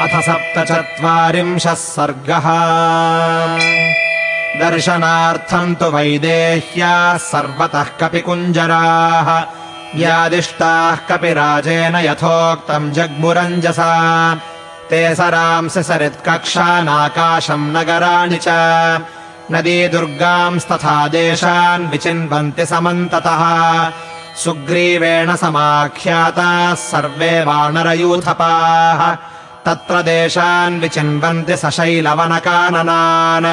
अथ सप्तचत्वारिंशः सर्गः। दर्शनार्थम् तु वैदेह्याः सर्वतः कपिकुञ्जराः व्यादिष्टाः कपिराजेन यथोक्तम् जग्मुरञ्जसा। ते सरांसि सरित्कक्षानाकाशम् नगराणि च। नदीदुर्गांस्तथा देशान् विचिन्वन्ति समन्ततः। सुग्रीवेण समाख्याताः सर्वे वानरयूथपाः तत्र देशान् विचिन्वन्ति सशैलवनकाननान्।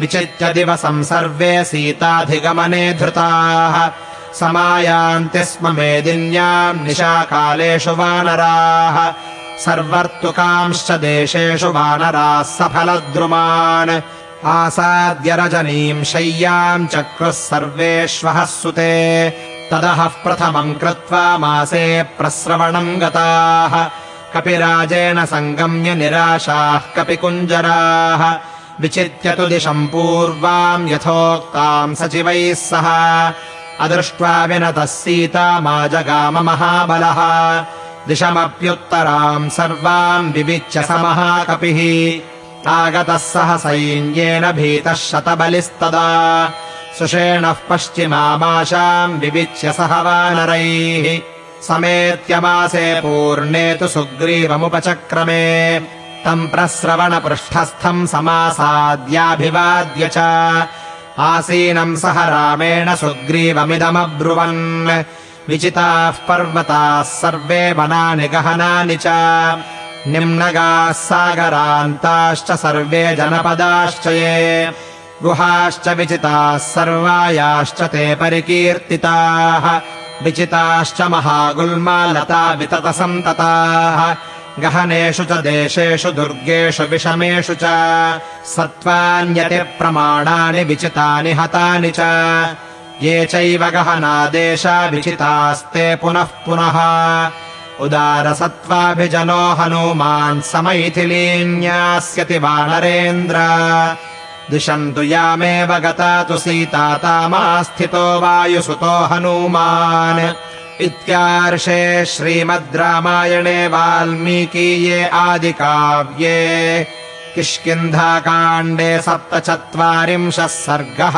विचित्य दिवसम् सर्वे सीताधिगमने धृताः। समायान्ति स्म मेदिन्याम् निशाकालेषु वानराः। सर्वर्तुकांश्च देशेषु वानराः सफलद्रुमान्। आसाद्य रजनीम् शय्याम् चक्रुः सर्वेष्वः सुते। तदहः प्रथमम् कृत्वा मासे प्रस्रवणम् गताः कपिराजेन सङ्गम्य निराशाः कपिकुञ्जराः। विचित्य तु दिशम् पूर्वाम् यथोक्ताम् सचिवैः सह। अदृष्ट्वा विनतः सीता मा जगाम महाबलः। दिशमप्युत्तराम् सर्वाम् विविच्य स महाकपिः आगतः सह सैन्येन भीतः शतबलिस्तदा। सुषेणः पश्चिमामाशाम् विविच्य सह वानरैः समेत्यमासे पूर्णे तु सुग्रीवमुपचक्रमे। तम् प्रस्रवणपृष्ठस्थम् समासाद्याभिवाद्य च। आसीनम् सह रामेण सुग्रीवमिदमब्रुवन्। विचिताः पर्वताः सर्वे वनानि गहनानि च। निम्नगाः सागरान्ताश्च सर्वे जनपदाश्च ये। गुहाश्च विचिताः सर्वायाश्च ते परिकीर्तिताः विचिताश्च महागुल्मालता विततसन्तताः गहनेषु च देशेषु दुर्गेषु विषमेषु च सत्त्वान्यतिप्रमाणानि विचितानि हतानि च। ये चैव गहनादेशा विचितास्ते पुनः पुनः। उदारसत्त्वाभिजनो हनूमान् समैथिलीन्यास्यति वानरेन्द्र दिशन्तु यामेव गता तु सीता तामास्थितो वायुसुतो हनूमान्। इत्यार्षे श्रीमद् रामायणे वाल्मीकीये आदिकाव्ये। किष्किन्धाकाण्डे सप्तचत्वारिंशः सर्गः